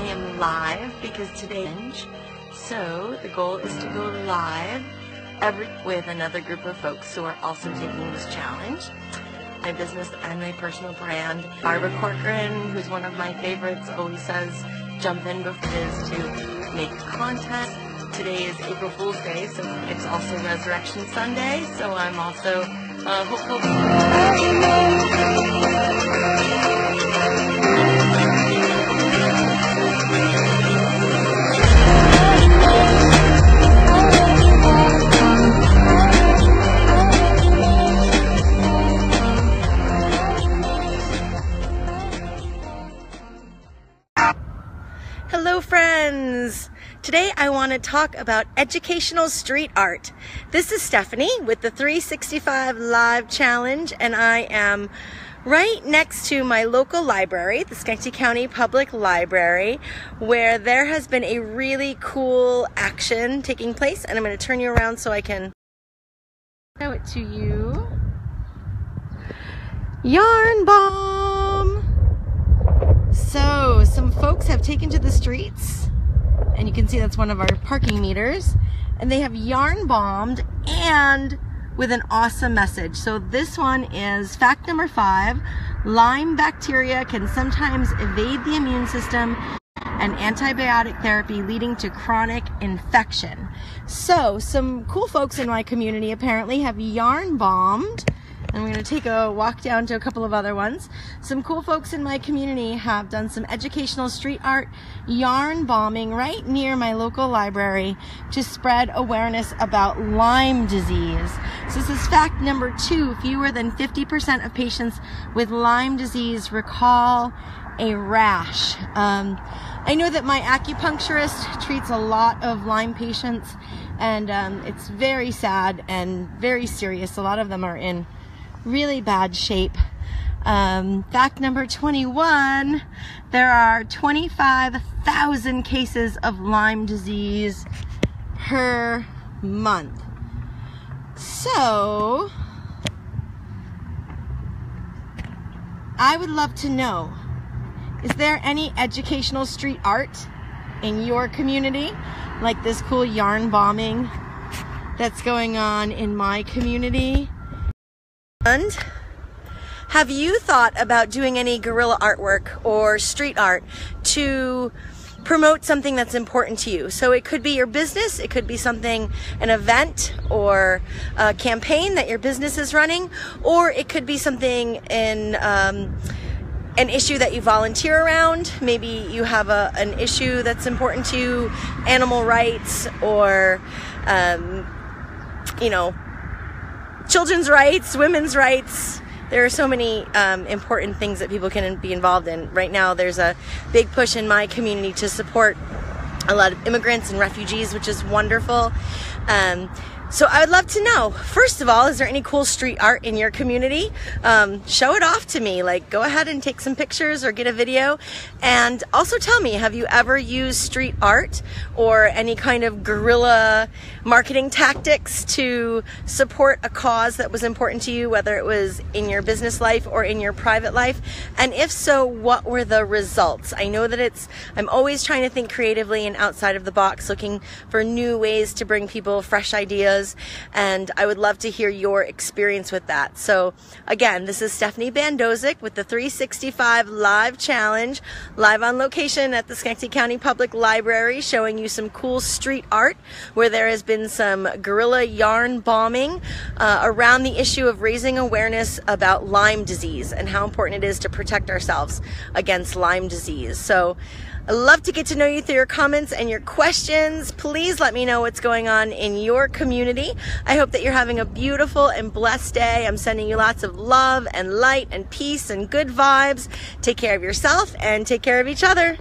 live because today, so the goal is to go live every with another group of folks who are also taking this challenge. My business and my personal brand. Barbara Corcoran, who's one of my favorites, always says, jump in before it is to make content. Today is April Fool's Day, so it's also Resurrection Sunday, so I'm also uh, hopeful. Today I want to talk about educational street art. This is Stephanie with the 365 Live Challenge and I am right next to my local library, the Schenectady County Public Library, where there has been a really cool action taking place and I'm going to turn you around so I can show it to you. Yarn Bomb! So, some folks have taken to the streets, and you can see that's one of our parking meters, and they have yarn bombed and with an awesome message. So, this one is fact number five Lyme bacteria can sometimes evade the immune system and antibiotic therapy leading to chronic infection. So, some cool folks in my community apparently have yarn bombed I'm going to take a walk down to a couple of other ones. Some cool folks in my community have done some educational street art yarn bombing right near my local library to spread awareness about Lyme disease. So this is fact number two. Fewer than 50% of patients with Lyme disease recall a rash. Um, I know that my acupuncturist treats a lot of Lyme patients and um, it's very sad and very serious. A lot of them are in really bad shape. Um, fact number 21 there are 25,000 cases of Lyme disease per month. So, I would love to know is there any educational street art in your community, like this cool yarn bombing that's going on in my community? And have you thought about doing any guerrilla artwork or street art to promote something that's important to you? So it could be your business, it could be something, an event or a campaign that your business is running, or it could be something in, um, an issue that you volunteer around. Maybe you have a, an issue that's important to you, animal rights or, um, you know, children's rights, women's rights. There are so many um, important things that people can be involved in. Right now, there's a big push in my community to support a lot of immigrants and refugees, which is wonderful. Um, so I would love to know, first of all, is there any cool street art in your community? Um, show it off to me. Like, go ahead and take some pictures or get a video. And also tell me, have you ever used street art or any kind of guerrilla marketing tactics to support a cause that was important to you, whether it was in your business life or in your private life? And if so, what were the results? I know that it's, I'm always trying to think creatively and outside of the box, looking for new ways to bring people fresh ideas and I would love to hear your experience with that. So again, this is Stephanie Bandosik with the 365 Live Challenge, live on location at the Schenectady County Public Library, showing you some cool street art where there has been some guerrilla yarn bombing uh, around the issue of raising awareness about Lyme disease and how important it is to protect ourselves against Lyme disease. So I love to get to know you through your comments and your questions. Please let me know what's going on in your community. I hope that you're having a beautiful and blessed day. I'm sending you lots of love and light and peace and good vibes. Take care of yourself and take care of each other.